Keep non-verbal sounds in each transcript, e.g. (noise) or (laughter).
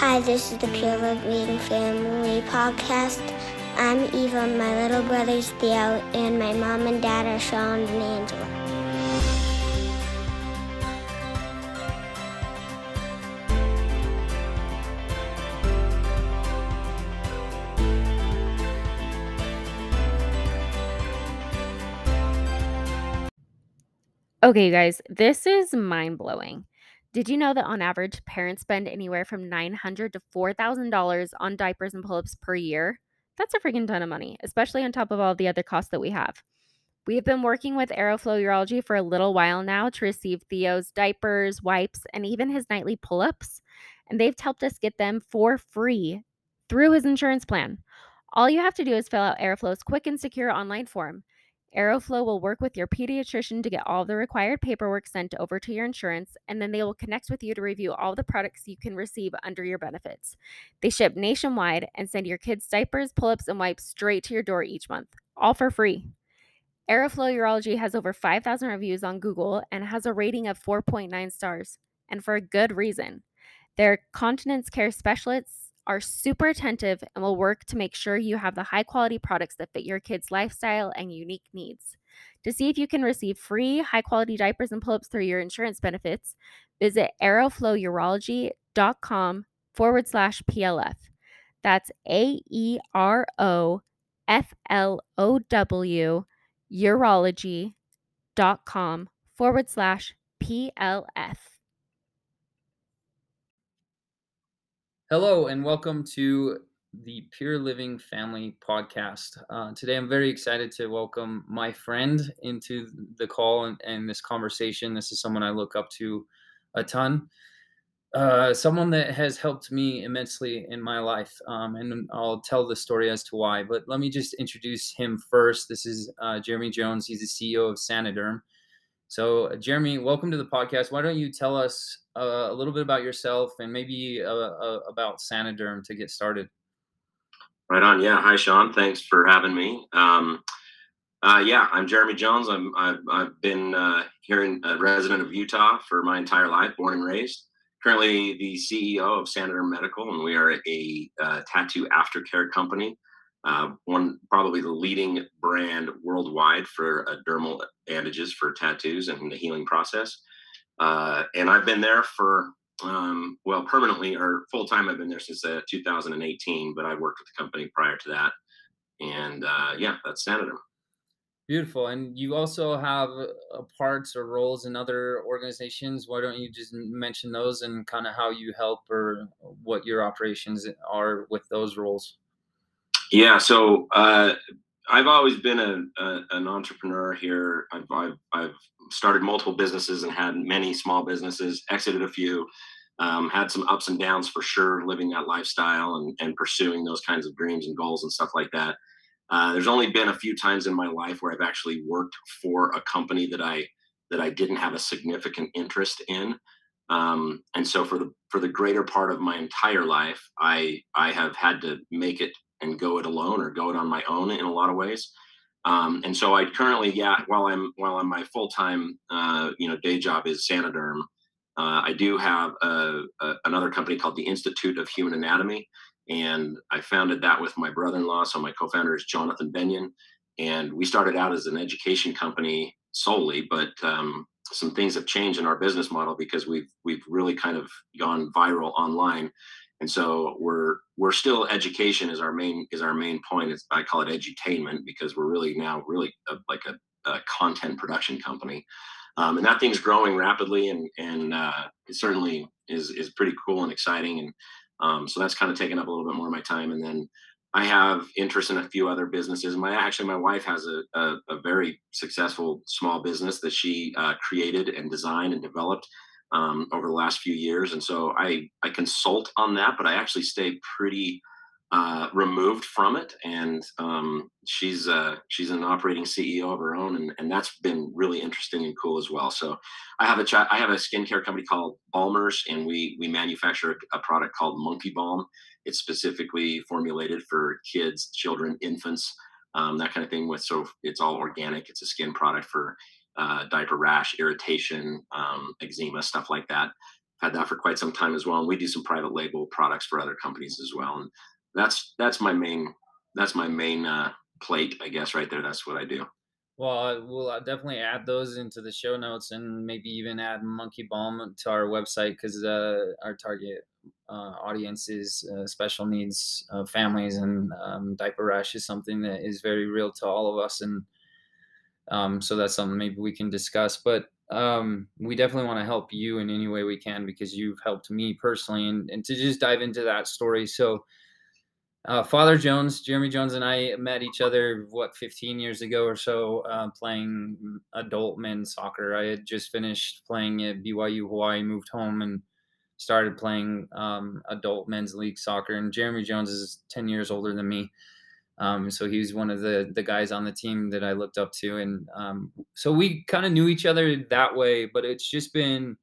Hi, this is the Pure Living Family Podcast. I'm Eva, my little brother's Theo, and my mom and dad are Sean and Angela. Okay, you guys, this is mind blowing. Did you know that on average, parents spend anywhere from 900 to $4,000 on diapers and pull ups per year? That's a freaking ton of money, especially on top of all the other costs that we have. We have been working with Aeroflow Urology for a little while now to receive Theo's diapers, wipes, and even his nightly pull ups, and they've helped us get them for free through his insurance plan. All you have to do is fill out Aeroflow's quick and secure online form. Aeroflow will work with your pediatrician to get all the required paperwork sent over to your insurance, and then they will connect with you to review all the products you can receive under your benefits. They ship nationwide and send your kids' diapers, pull ups, and wipes straight to your door each month, all for free. Aeroflow Urology has over 5,000 reviews on Google and has a rating of 4.9 stars, and for a good reason. Their continence care specialists are super attentive and will work to make sure you have the high quality products that fit your kids' lifestyle and unique needs. To see if you can receive free, high quality diapers and pull ups through your insurance benefits, visit aeroflowurology.com forward slash PLF. That's A E R O F L O W urology.com forward slash PLF. Hello, and welcome to the Pure Living Family Podcast. Uh, today, I'm very excited to welcome my friend into the call and, and, this conversation. This is someone I look up to a ton, uh, someone that has helped me immensely in my life. Um, and I'll tell the story as to why. But let me just introduce him first. This is uh, Jeremy Jones, he's the CEO of Saniderm. So, uh, Jeremy, welcome to the podcast. Why don't you tell us uh, a little bit about yourself and maybe uh, uh, about Saniderm to get started? Right on. Yeah. Hi, Sean. Thanks for having me. Um, uh, yeah, I'm Jeremy Jones. I'm I've, I've been uh, here in a resident of Utah for my entire life, born and raised. Currently, the CEO of Saniderm Medical, and we are a tattoo aftercare company uh, one probably the leading brand worldwide for uh, dermal bandages for tattoos and the healing process. Uh, and I've been there for um, well permanently or full time. I've been there since uh, 2018, but I worked with the company prior to that. And uh, yeah, that's Saniderm. Beautiful. And you also have uh, parts or roles in other organizations. Why don't you just mention those and kind of how you help or what your operations are with those roles? Yeah, so uh, I've always been a, a, an entrepreneur here. I've, I've, I've started multiple businesses and had many small businesses, exited a few, um, had some ups and downs for sure, living that lifestyle and, and pursuing those kinds of dreams and goals and stuff like that. Uh, there's only been a few times in my life where I've actually worked for a company that I that I didn't have a significant interest in. Um, and so for the for the greater part of my entire life, I I have had to make it and go it alone or go it on my own in a lot of ways. Um, and so I currently, yeah, while I'm while I'm my full time, uh, you know, day job is Saniderm. Uh, I do have a, a, another company called the Institute of Human Anatomy, and I founded that with my brother-in-law. So my co-founder is Jonathan Bennion, and we started out as an education company solely, but um, some things have changed in our business model because we've we've really kind of gone viral online and so we're we're still education is our main is our main point. It's i call it edutainment because we're really now really a, like a, a, content production company. Um, and that thing's growing rapidly and and uh, it certainly is is pretty cool and exciting. And um, so that's kind of taken up a little bit more of my time. And then i have interest in a few other businesses. My actually my wife has a, a, a very successful small business that she uh, created and designed and developed um, over the last few years, and so I I consult on that, but I actually stay pretty uh, removed from it. And um, she's uh, she's an operating CEO of her own, and, and that's been really interesting and cool as well. So I have a chat. I have a skincare company called Balmers, and we we manufacture a, a product called Monkey Balm. It's specifically formulated for kids, children, infants. Um, that kind of thing with so it's all organic it's a skin product for uh, diaper rash, irritation, um, eczema, stuff like that. had that for quite some time as well. And we do some private label products for other companies as well. And that's that's my main that's my main uh, plate, I guess, right there. That's what I do. Well, we'll definitely add those into the show notes and maybe even add Monkey Balm to our website because uh, our target uh, audience is uh, special needs uh, families, and um, diaper rash is something that is very real to all of us. And um, so that's something maybe we can discuss. But um, we definitely want to help you in any way we can because you've helped me personally. And, and to just dive into that story. So, uh, Father Jones, Jeremy Jones, and I met each other what 15 years ago or so, uh, playing adult men's soccer. I had just finished playing at BYU Hawaii, moved home, and started playing um, adult men's league soccer. And Jeremy Jones is 10 years older than me, um, so he was one of the the guys on the team that I looked up to, and um, so we kind of knew each other that way. But it's just been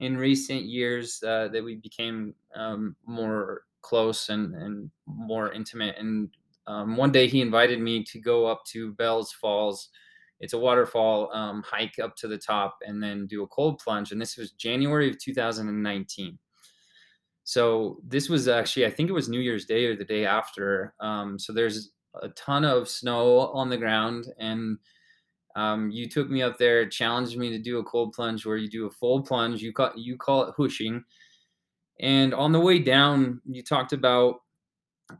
in recent years uh, that we became um, more close and, and more intimate. And um, one day he invited me to go up to Bell's Falls. It's a waterfall um, hike up to the top and then do a cold plunge. And this was January of 2019. So this was actually, I think it was New Year's Day or the day after. Um, so there's a ton of snow on the ground and um, you took me up there, challenged me to do a cold plunge where you do a full plunge. You call you call it whooshing, and on the way down, you talked about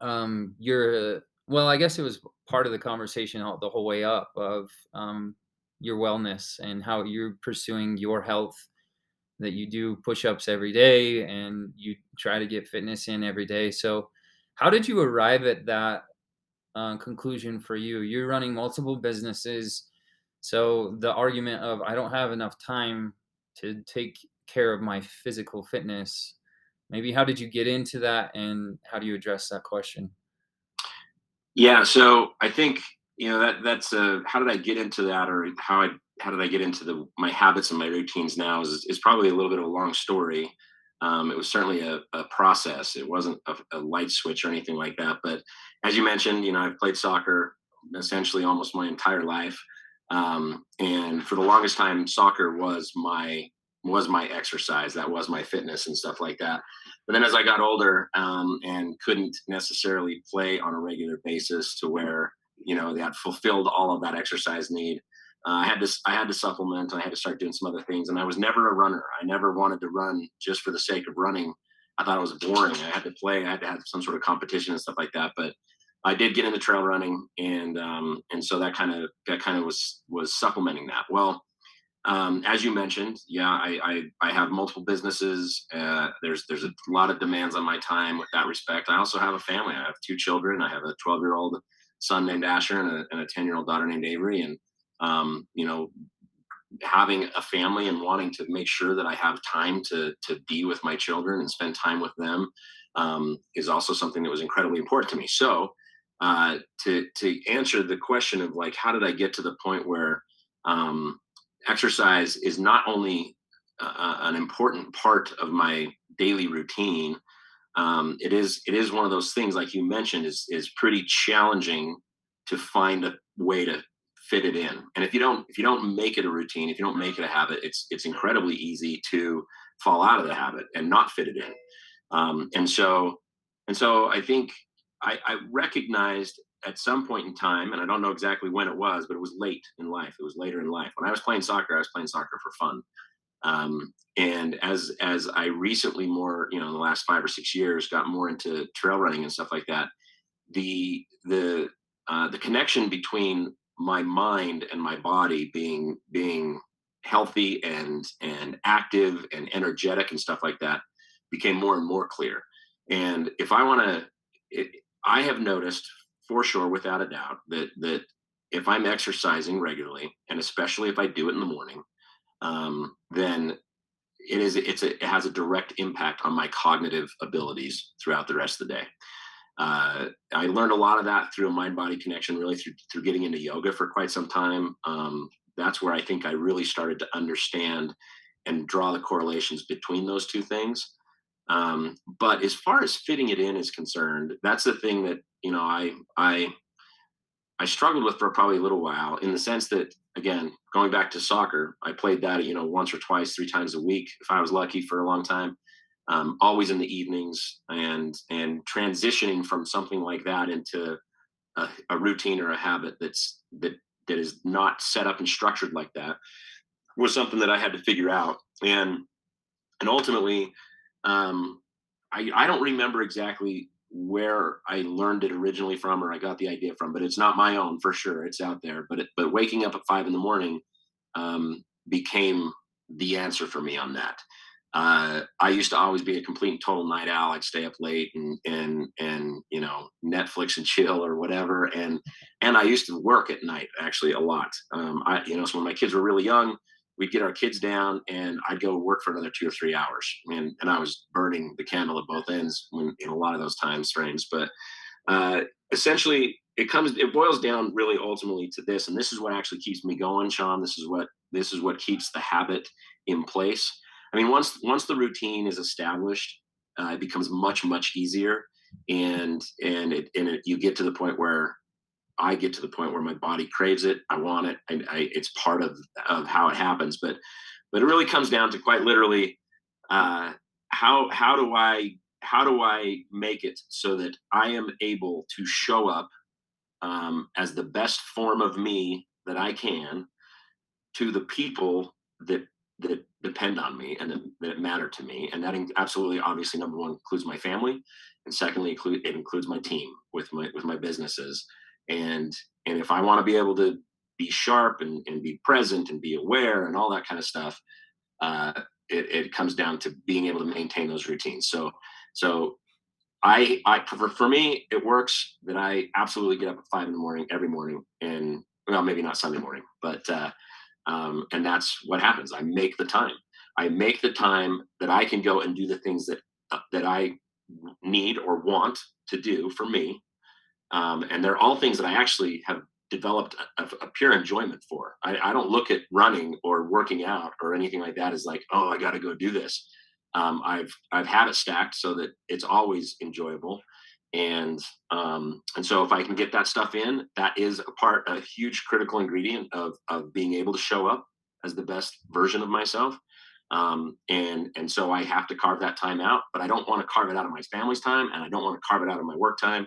um, your, well, I guess it was part of the conversation the whole way up of um, your wellness and how you're pursuing your health, that you do push ups every day and you try to get fitness in every day. So, how did you arrive at that uh, conclusion for you? You're running multiple businesses. So, the argument of I don't have enough time to take care of my physical fitness maybe how did you get into that and how do you address that question yeah so i think you know that that's a how did i get into that or how i how did i get into the my habits and my routines now is, is probably a little bit of a long story. Um, it was certainly a, a process. It wasn't a, a, light switch or anything like that but as you mentioned you know i've played soccer essentially almost my entire life um, and for the longest time soccer was my was my exercise. That was my fitness and stuff like that. But then as i got older um, and couldn't necessarily play on a regular basis to where you know that fulfilled all of that exercise need uh, i had to i had to supplement i had to start doing some other things and i was never a runner i never wanted to run just for the sake of running i thought it was boring i had to play i had to have some sort of competition and stuff like that but I did get into trail running, and um, and so that kind of that kind of was was supplementing that. Well, um, as you mentioned, yeah, I, I, I have multiple businesses. Uh, there's there's a lot of demands on my time with that respect. I also have a family. I have two children. I have a 12 year old son named Asher and a 10 year old daughter named Avery. And um, you know, having a family and wanting to make sure that I have time to to be with my children and spend time with them um, is also something that was incredibly important to me. So uh, to to answer the question of like, how did I get to the point where um, exercise is not only uh, an important part of my daily routine. Um, it is it is one of those things, like you mentioned, is is pretty challenging to find a way to fit it in. And if you don't if you don't make it a routine, if you don't make it a habit, it's it's incredibly easy to fall out of the habit and not fit it in. Um, and so and so I think I, I recognized at some point in time, and I don't know exactly when it was, but it was late in life. It was later in life. When I was playing soccer, I was playing soccer for fun. Um, and as as I recently more, you know, in the last five or six years, got more into trail running and stuff like that, the the uh, the connection between my mind and my body being being healthy and and active and energetic and stuff like that became more and more clear. And if I want to, I have noticed for sure, without a doubt, that that if I'm exercising regularly, and especially if I do it in the morning, um, then it is it's a, it has a direct impact on my cognitive abilities throughout the rest of the day. Uh, I learned a lot of that through a mind body connection, really through through getting into yoga for quite some time. Um, that's where I think I really started to understand and draw the correlations between those two things. Um, but as far as fitting it in is concerned, that's the thing that you know I I I struggled with for probably a little while in the sense that again, going back to soccer, I played that you know once or twice, three times a week if I was lucky for a long time. Um, always in the evenings and and transitioning from something like that into a, a routine or a habit that's that that is not set up and structured like that was something that I had to figure out and and ultimately um, I, I don't remember exactly where I learned it originally from or I got the idea from, but it's not my own for sure. It's out there. But it, but waking up at five in the morning um, became the answer for me on that. Uh, I used to always be a complete and total night owl. I'd stay up late and and and you know Netflix and chill or whatever. And and I used to work at night actually a lot. Um, I you know so when my kids were really young, we'd get our kids down and I'd go work for another two or three hours. And, and I was burning the candle at both ends when, in a lot of those time frames. But uh, essentially, it comes, it boils down really ultimately to this. And this is what actually keeps me going, Sean. This is what, this is what keeps the habit in place. I mean, once, once the routine is established, uh, it becomes much, much easier. And, and it, and it, you get to the point where I get to the point where my body craves it. I want it. I, I, it's part of of how it happens. But but it really comes down to quite literally uh, how how do I how do I make it so that I am able to show up um, as the best form of me that I can to the people that that depend on me and that, that matter to me, and that absolutely obviously number one includes my family, and secondly it includes my team with my with my businesses and and if i want to be able to be sharp and, and be present and be aware and all that kind of stuff uh, it, it comes down to being able to maintain those routines. So so i i for, for me it works that i absolutely get up at five in the morning every morning and well maybe not sunday morning but uh, um, and that's what happens. I make the time. I make the time that i can go and do the things that uh, that i need or want to do for me um, and they're all things that I actually have developed a, a pure enjoyment for. I, I, don't look at running or working out or anything like that as like, oh, I got to go do this. Um, I've I've had it stacked so that it's always enjoyable, and um, and so if I can get that stuff in, that is a part, a huge critical ingredient of of being able to show up as the best version of myself. Um, and and so I have to carve that time out, but I don't want to carve it out of my family's time, and I don't want to carve it out of my work time.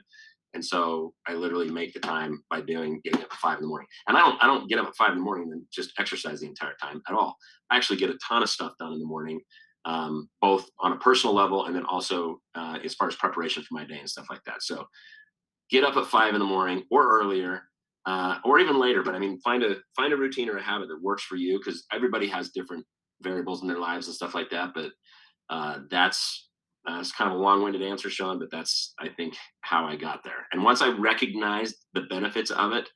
And so I literally make the time by doing getting up at five in the morning. And I don't I don't get up at five in the morning and just exercise the entire time at all. I actually get a ton of stuff done in the morning, um, both on a personal level and then also uh, as far as preparation for my day and stuff like that. So get up at five in the morning or earlier. Uh, or even later, but I mean, find a find a routine or a habit that works for you because everybody has different variables in their lives and stuff like that. But uh, that's uh, it's kind of a long-winded answer, Sean, but that's I think how I got there. And once I recognized the benefits of it,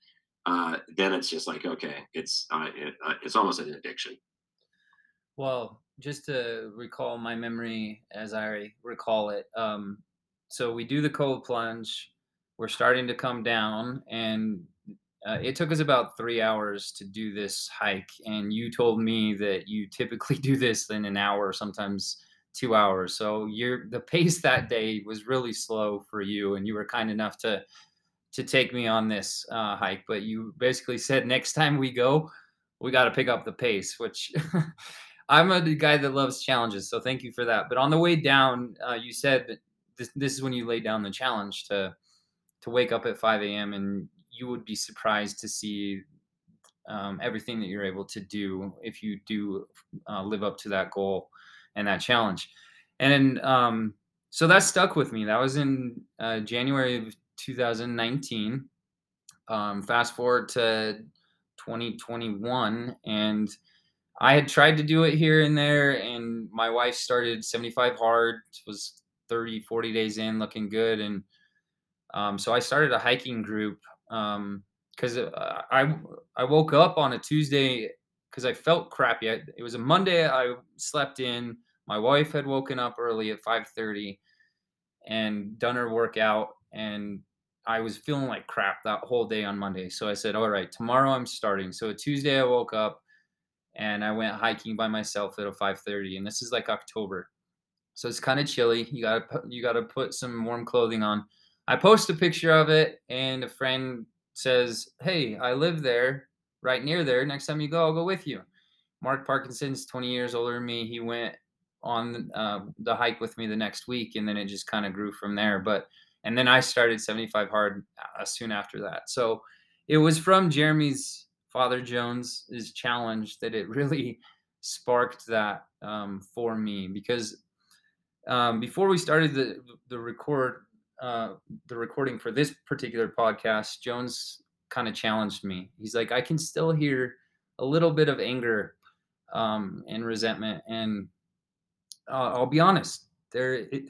uh, then it's just like okay, it's uh, it, uh, it's almost an addiction. Well, just to recall my memory as I recall it, um, so we do the cold plunge. We're starting to come down, and uh, it took us about three hours to do this hike. And you told me that you typically (laughs) do this in an hour, sometimes two hours. So your the pace that day was really slow for you, and you were kind enough to to take me on this uh, hike. But you basically said next time we go, we got to pick up the pace, which (laughs) I'm a guy that loves challenges. So thank you for that. But on the way down, uh, you said that this this is when you laid down the challenge to to wake up at 5 a.m. and you would be surprised to see um, everything that you're able to do if you do uh, live up to that goal and that challenge. And um, so that stuck with me. That was in uh, January of 2019. Um, fast forward to 2021, and I had tried to do it here and there, and my wife started 75 hard, was 30, 40 days in, looking good. And um, so I started a hiking group because um, uh, I I woke up on a Tuesday because I felt crappy. I, it was a Monday. I slept in. My wife had woken up early at 5:30 and done her workout, and I was feeling like crap that whole day on Monday. So I said, "All right, tomorrow I'm starting." So Tuesday I woke up and I went hiking by myself at 5:30, and this is like October, so it's kind of chilly. You gotta you gotta put some warm clothing on. I post a picture of it, and a friend says, Hey, I live there, right near there. Next time you go, I'll go with you. Mark Parkinson's 20 years older than me. He went on uh, the hike with me the next week, and then it just kind of grew from there. But and then I started 75 hard uh, soon after that. So it was from Jeremy's Father Jones's challenge that it really (laughs) sparked that um, for me because um, before we started the the record uh, the recording for this particular podcast, Jones kind of challenged me. He's like, I can still hear a little bit of anger um, and resentment, and uh, I'll be honest, there it,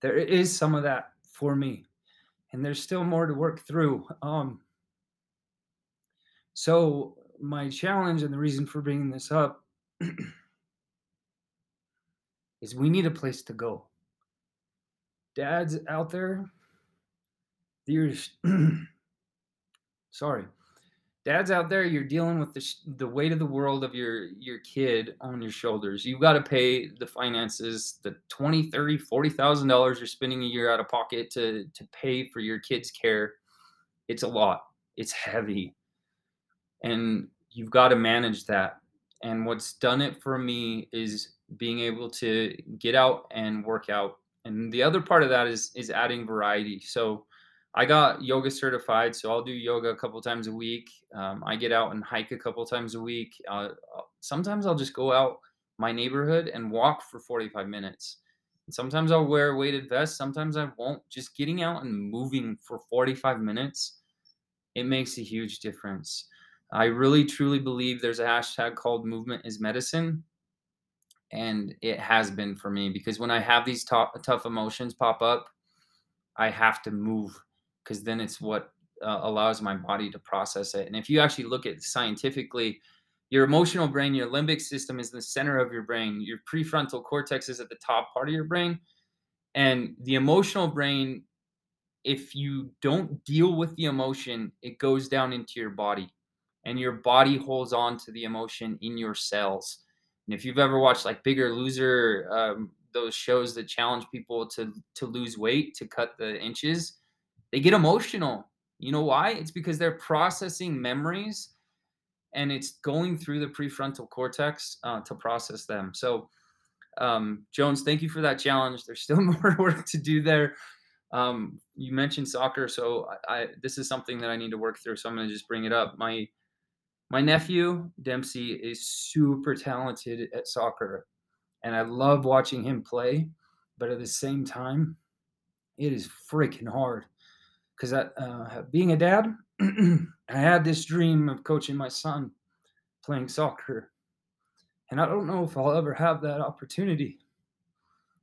there is some of that for me, and there's still more to work through. Um, so my challenge and the reason for bringing this up (clears throat) is we need a place to go. Dads out there, there's (clears throat) sorry. Dads out there, you're dealing with the, the weight of the world of your your kid on your shoulders. You've got to pay the finances, the 20, 30, 40,000 dollars you're spending a year out of pocket to to pay for your kid's care. It's a lot. It's heavy. And you've got to manage that. And what's done it for me is being able to get out and work out. And the other part of that is is adding variety. So I got yoga certified, so I'll do yoga a couple times a week. Um, I get out and hike a couple times a week. Uh, sometimes I'll just go out my neighborhood and walk for 45 minutes. And sometimes I'll wear a weighted vest. Sometimes I won't. Just getting out and moving for 45 minutes, it makes a huge difference. I really truly believe there's a hashtag called movement is medicine. And it has been for me because when I have these tough, tough emotions pop up, I have to move because then it's what uh, allows my body to process it. And if you actually look at scientifically, your emotional brain, your limbic system is the center of your brain. Your prefrontal cortex is at the top part of your brain. And the emotional brain, if you don't deal with the emotion, it goes down into your body and your body holds on to the emotion in your cells. And if you've ever watched like Bigger Loser, um, those shows that challenge people to to lose weight, to cut the inches, they get emotional. You know why? It's because they're processing memories and it's going through the prefrontal cortex uh, to process them. So, um, Jones, thank you for that challenge. There's still (laughs) more work to do there. Um, you mentioned soccer, so I, I, this is something that I need to work through. So I'm going to just bring it up. My my nephew Dempsey is super talented at soccer, and I love watching him play. But at the same time, it is freaking hard because uh, being a dad, (clears throat) I had this dream of coaching my son playing soccer. And I don't know if I'll ever have that opportunity.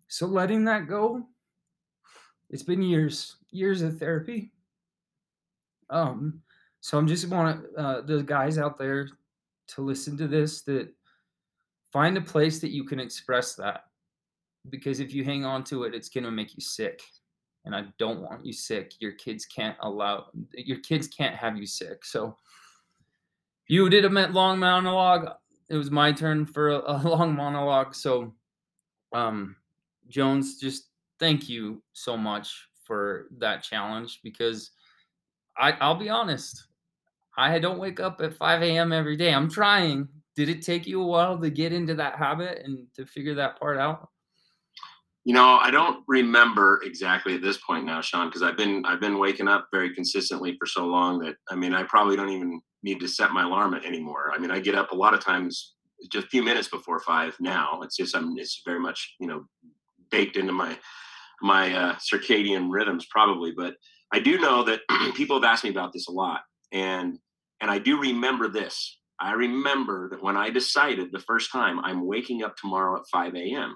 So letting that go, it's been years, years of therapy. Um, so I'm just want uh, the guys out there to listen to this that find a place that you can express that because if you hang on to it, it's gonna make you sick and I don't want you sick. Your kids can't allow your kids can't have you sick. So you did a long monologue. It was my turn for a, a (laughs) long monologue. So um Jones, just thank you so much for that challenge because I I'll be honest. I don't wake up at 5 a.m. every day. I'm trying. Did it take you a while to get into that habit and to figure that part out? You know, I don't remember exactly at this point now, Sean, because I've been I've been waking up very consistently for so long that I mean I probably don't even need to set my alarm anymore. I mean I get up a lot of times just a few minutes before five now. It's just I'm it's very much you know baked into my my uh, circadian rhythms probably, but I do know that (clears throat) people have asked me about this a lot, and and I do remember this. I remember that when I decided the first time I'm waking up tomorrow at 5 a.m.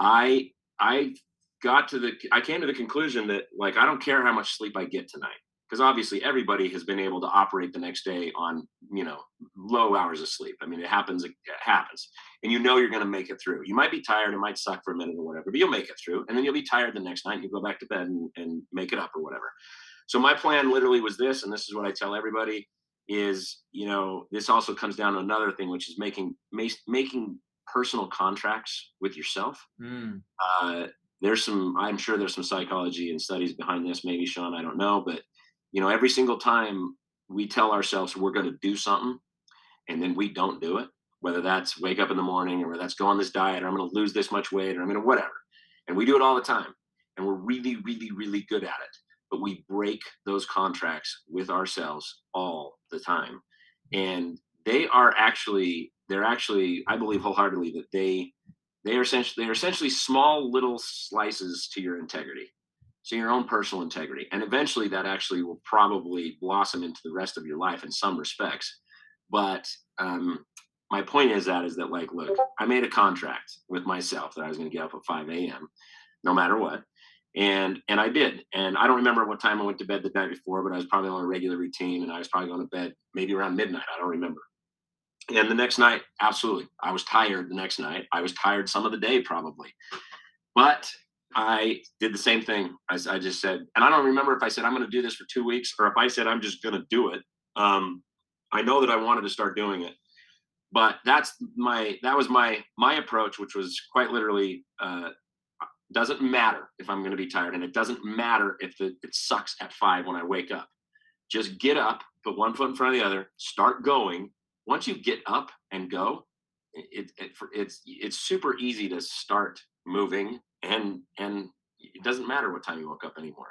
I I got to the I came to the conclusion that like I don't care how much sleep I get tonight because obviously everybody has been able to operate the next day on you know low hours of sleep. I mean it happens it happens and you know you're going to make it through. You might be tired, it might suck for a minute or whatever, but you'll make it through and then you'll be tired the next night and you go back to bed and, and make it up or whatever. So my plan literally was this and this is what I tell everybody is you know this also comes down to another thing which is making making personal contracts with yourself. Mm. Uh, there's some, I'm sure there's some psychology and studies behind this. Maybe Sean, I don't know, but you know, every single time we tell ourselves we're going to do something and then we don't do it, whether that's wake up in the morning or whether that's go on this diet or I'm going to lose this much weight or I'm going to whatever. And we do it all the time. And we're really, really, really good at it. But we break those contracts with ourselves all the time. And they are actually, they're actually, I believe wholeheartedly that they they are essentially they're essentially small little slices to your integrity so your own personal integrity. And eventually that actually will probably blossom into the rest of your life in some respects. But um, my point is that is that like look i made a contract with myself that i was going to get up at 5 a.m no matter what. And and i did. And i don't remember what time i went to bed the night before but i was probably on a regular routine and i was probably going to bed maybe around midnight. I don't remember and the next night, absolutely, I was tired. The next night, I was tired some of the day probably, but I did the same thing. As I just said, and I don't remember if I said I'm going to do this for two weeks or if I said I'm just going to do it. Um, I know that I wanted to start doing it, but that's my that was my my approach, which was quite literally uh, doesn't matter if I'm going to be tired, and it doesn't matter if the, it sucks at five when I wake up. Just get up, put one foot in front of the other, start going, once you get up and go, it, it, it's it's super easy to start moving, and and it doesn't matter what time you woke up anymore.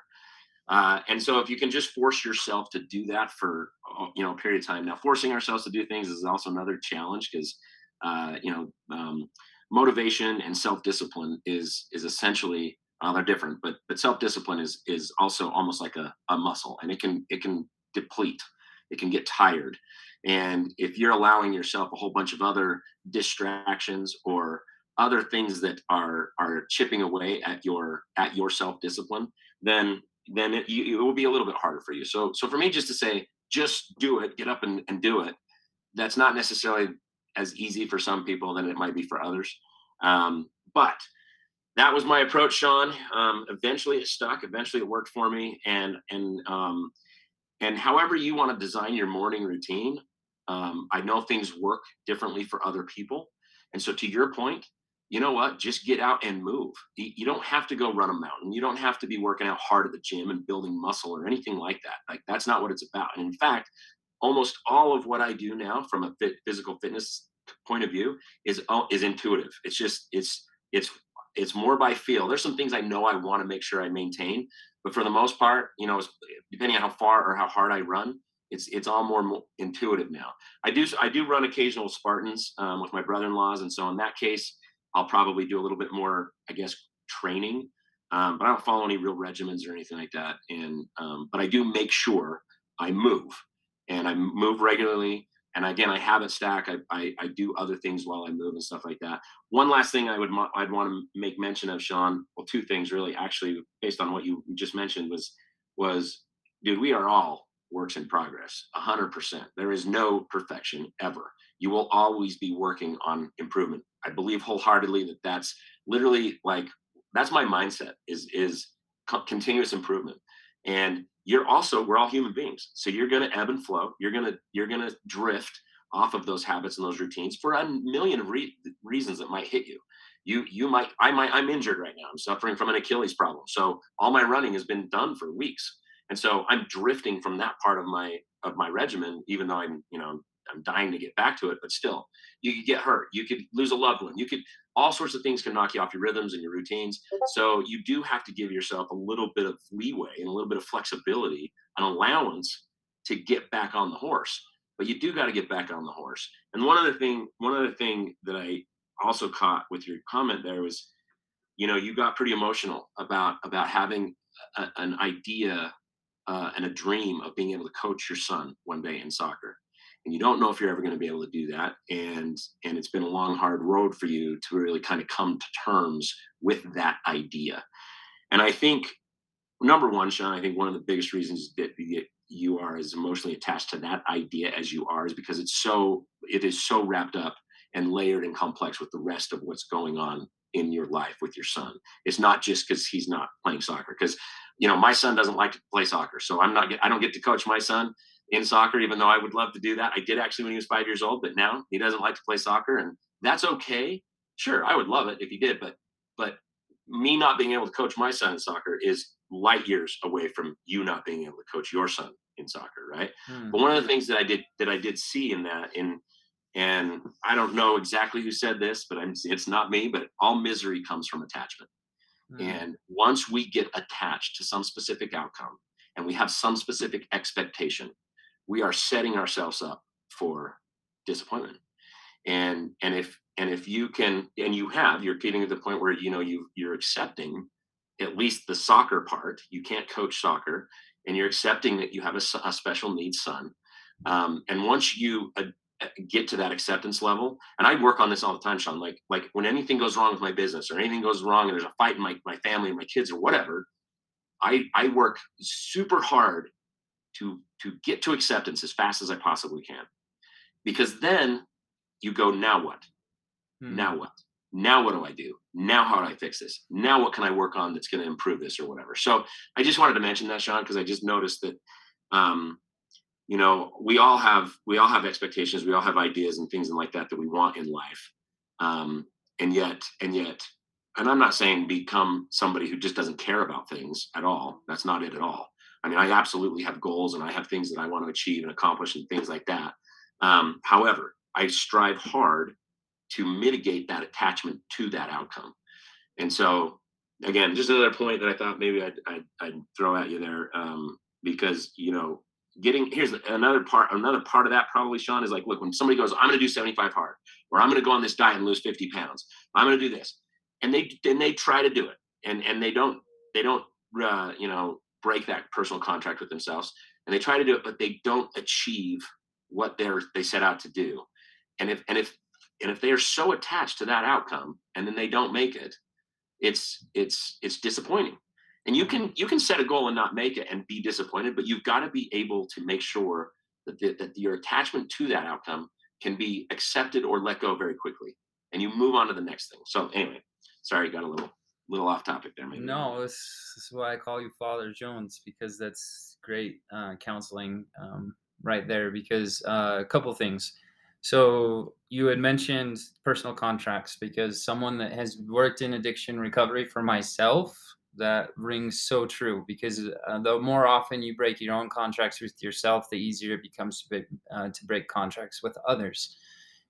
Uh, and so if you can just force yourself to do that for uh, you know a period of time. Now, forcing ourselves to do things is also another challenge because uh, you know um, motivation and self discipline is is essentially uh, they're different, but but self discipline is is also almost like a, a muscle, and it can it can deplete, it can get tired, and if you're allowing yourself a whole bunch of other distractions or other things that are are chipping away at your at your self discipline, then then it, you, it will be a little bit harder for you. So so for me, just to say, just do it, get up and, and do it. That's not necessarily as easy for some people than it might be for others. Um, but that was my approach, Sean. Um, eventually, it stuck. Eventually, it worked for me. And and um, and however you want to design your morning routine, um, I know things work differently for other people. And so, to your point, you know what? Just get out and move. You don't have to go run a mountain. You don't have to be working out hard at the gym and building muscle or anything like that. Like, that's not what it's about. And in fact, almost all of what I do now from a fit, physical fitness point of view is is intuitive. It's just it's it's it's more by feel. There's some things I know I want to make sure I maintain, but for the most part, you know, depending on how far or how hard I run, it's it's all more intuitive now. I do I do run occasional Spartans um, with my brother-in-laws, and so in that case, I'll probably do a little bit more, I guess, training. Um, but I don't follow any real regimens or anything like that. And um, but I do make sure I move, and I move regularly. And again, I habit stack. I, I, I do other things while I move and stuff like that. One last thing I would I'd want to make mention of, Sean. Well, two things really, actually, based on what you just mentioned was was, dude, we are all works in progress 100% there is no perfection ever. You will always be working on improvement. I believe wholeheartedly that that's literally like that's my mindset is is continuous improvement. And you're also we're all human beings. So you're going to ebb and flow. You're going to you're going to drift off of those habits and those routines for a million of re- reasons that might hit you. You you might i might i'm injured right now. I'm suffering from an achilles problem. So all my running has been done for weeks and so i'm drifting from that part of my of my regimen even though i'm you know i'm dying to get back to it but still you could get hurt you could lose a loved one you could all sorts of things can knock you off your rhythms and your routines. So you do have to give yourself a little bit of leeway and a little bit of flexibility an allowance to get back on the horse but you do got to get back on the horse. And one other thing one other thing that i also caught with your comment there was you know you got pretty emotional about about having a, an idea uh, and a dream of being able to coach your son one day in soccer. And you don't know if you're ever going to be able to do that and and it's been a long hard road for you to really kind of come to terms with that idea. And i think number one sean i think one of the biggest reasons that you are as emotionally attached to that idea as you are is because it's so it is so wrapped up and layered and complex with the rest of what's going on in your life with your son. It's not just because he's not playing soccer because you know, my son doesn't like to play soccer, so I'm not. I don't get to coach my son in soccer, even though I would love to do that. I did actually when he was five years old, but now he doesn't like to play soccer, and that's okay. Sure, I would love it if he did, but but me not being able to coach my son in soccer is light years away from you not being able to coach your son in soccer, right? Hmm. But one of the things that I did that I did see in that in and I don't know exactly who said this, but I'm, it's not me. But all misery comes from attachment. Hmm. And once we get attached to some specific outcome and we have some specific expectation, we are setting ourselves up for disappointment. And and if and if you can and you have, you're getting to the point where you know you you're accepting at least the soccer part. You can't coach soccer, and you're accepting that you have a special needs son. Um, and once you uh, get to that acceptance level, and I work on this all the time, Sean. Like like when anything goes wrong with my business or anything goes wrong, and there's a fight in my my family and my kids or whatever, I I work super hard to to get to acceptance as fast as I possibly can, because then you go now what? Hmm. now what? Now what do i do? Now how do i fix this? Now what can i work on that's going to improve this or whatever? So i just wanted to mention that sean because i just noticed that um you know we all have we all have expectations we all have ideas and things and like that that we want in life. Um and yet and yet and i'm not saying become somebody who just doesn't care about things at all. That's not it at all. I mean i absolutely have goals and i have things that i want to achieve and accomplish and things like that. Um however i strive hard to mitigate that attachment to that outcome. And so, again, just another point that I thought maybe I'd, I'd, I'd throw at you there, um, because you know, getting here's another part. Another part of that probably, Sean, is like, look, when somebody goes, "I'm going to do 75 hard," or "I'm going to go on this diet and lose 50 pounds," I'm going to do this, and they then they try to do it, and and they don't they don't uh, you know break that personal contract with themselves, and they try to do it, but they don't achieve what they're they set out to do. And if and if and if they are so attached to that outcome and then they don't make it it's it's it's disappointing and you can you can set a goal and not make it and be disappointed but you've got to be able to make sure that, the, that your attachment to that outcome can be accepted or let go very quickly and you move on to the next thing so anyway sorry got a little little off topic there maybe No, this, this is why I call you Father Jones because that's great uh, counseling um, right there. Because uh, a couple things. So you had mentioned personal contracts because someone that has worked in addiction recovery for myself that rings so true because uh, the more often you break your own contracts with yourself the easier it becomes to break, uh, to break contracts with others.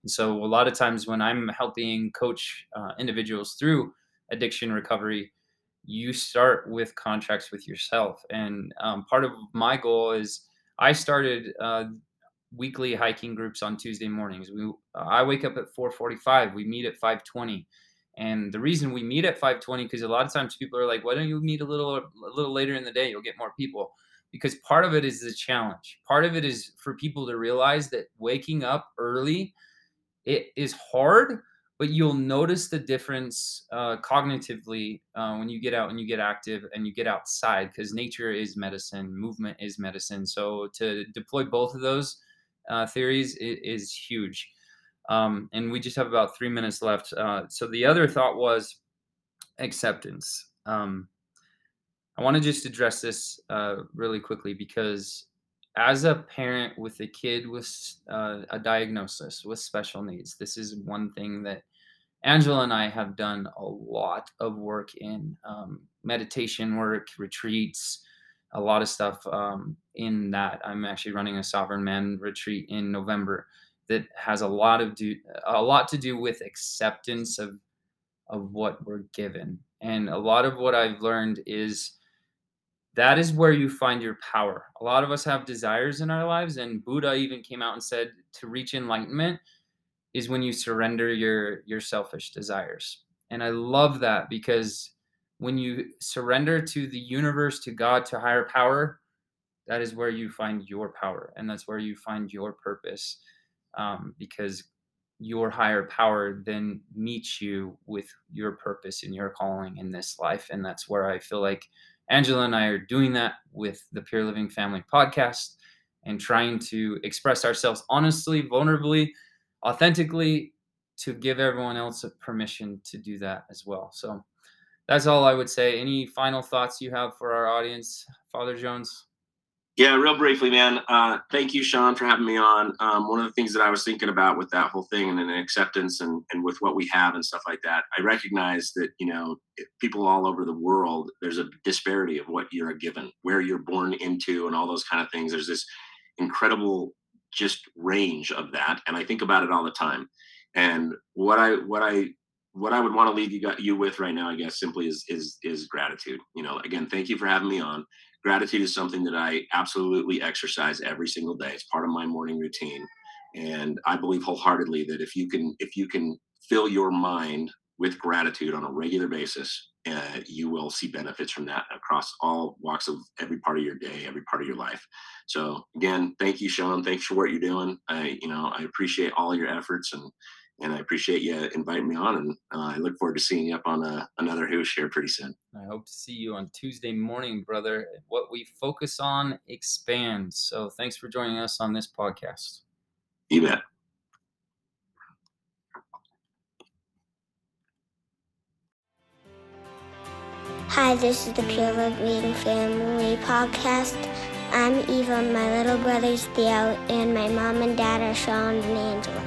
And so a lot of times when i'm helping coach uh, individuals through addiction recovery you start with contracts with yourself. And um, part of my goal is i started uh, weekly hiking groups on tuesday mornings. We i wake up at 4.45 we meet at 5.20 and the reason we meet at 5:20 because a lot of times people are like, "Why don't you meet a little a little later in the day? You'll get more people." Because part of it is the challenge. Part of it is for people to realize that waking up early it is hard, but you'll notice the difference uh, cognitively uh, when you get out and you get active and you get outside because nature is medicine, movement is medicine. So to deploy both of those uh, theories is, is huge. Um, and we just have about three minutes left. Uh, so the other thought was acceptance. Um, I want to just address this uh, really quickly because as a parent with a kid with uh, a diagnosis with special needs, this is one thing that Angela and I have done a lot of work in um, meditation work, retreats, a lot of stuff um, in that. I'm actually running a sovereign man retreat in November that has a lot of do a lot to do with acceptance of of what we're given. And a lot of what i've learned is that is where you find your power. A lot of us have desires in our lives and buddha even came out and said to reach enlightenment is when you surrender your your selfish desires. And i love that because when you surrender to the universe to god to higher power that is where you find your power and that's where you find your purpose um, because your higher power then meets you with your purpose and your calling in this life. And that's where I feel like Angela and I are doing that with the Pure Living Family podcast and trying to express ourselves honestly, vulnerably, authentically to give everyone else a permission to do that as well. So that's all I would say. Any final thoughts you have for our audience, Father Jones? Yeah, real briefly, man. Uh, thank you, Sean, for having me on. Um, one of the things that I was thinking about with that whole thing and then acceptance and, and with what we have and stuff like that, I recognize that, you know, people all over the world, there's a disparity of what you're given, where you're born into, and all those kind of things. There's this incredible just range of that. And I think about it all the time. And what I, what I, what I would want to leave you you with right now, I guess, simply is is is gratitude. You know, again, thank you for having me on gratitude is something that I absolutely exercise every single day. It's part of my morning routine. And I believe wholeheartedly that if you can if you can fill your mind with gratitude on a regular basis, uh, you will see benefits from that across all walks of every part of your day, every part of your life. So again, thank you, Sean. Thanks for what you're doing. I, you know, I appreciate all your efforts and and I appreciate you inviting me on. And uh, I look forward to seeing you up on a, uh, another Who's here pretty soon. I hope to see you on Tuesday morning, brother. What we focus on expands. So thanks for joining us on this podcast. You bet. Hi, this is the Pure Living Family Podcast. I'm Eva, my little brother's Theo, and my mom and dad are Sean and Angela.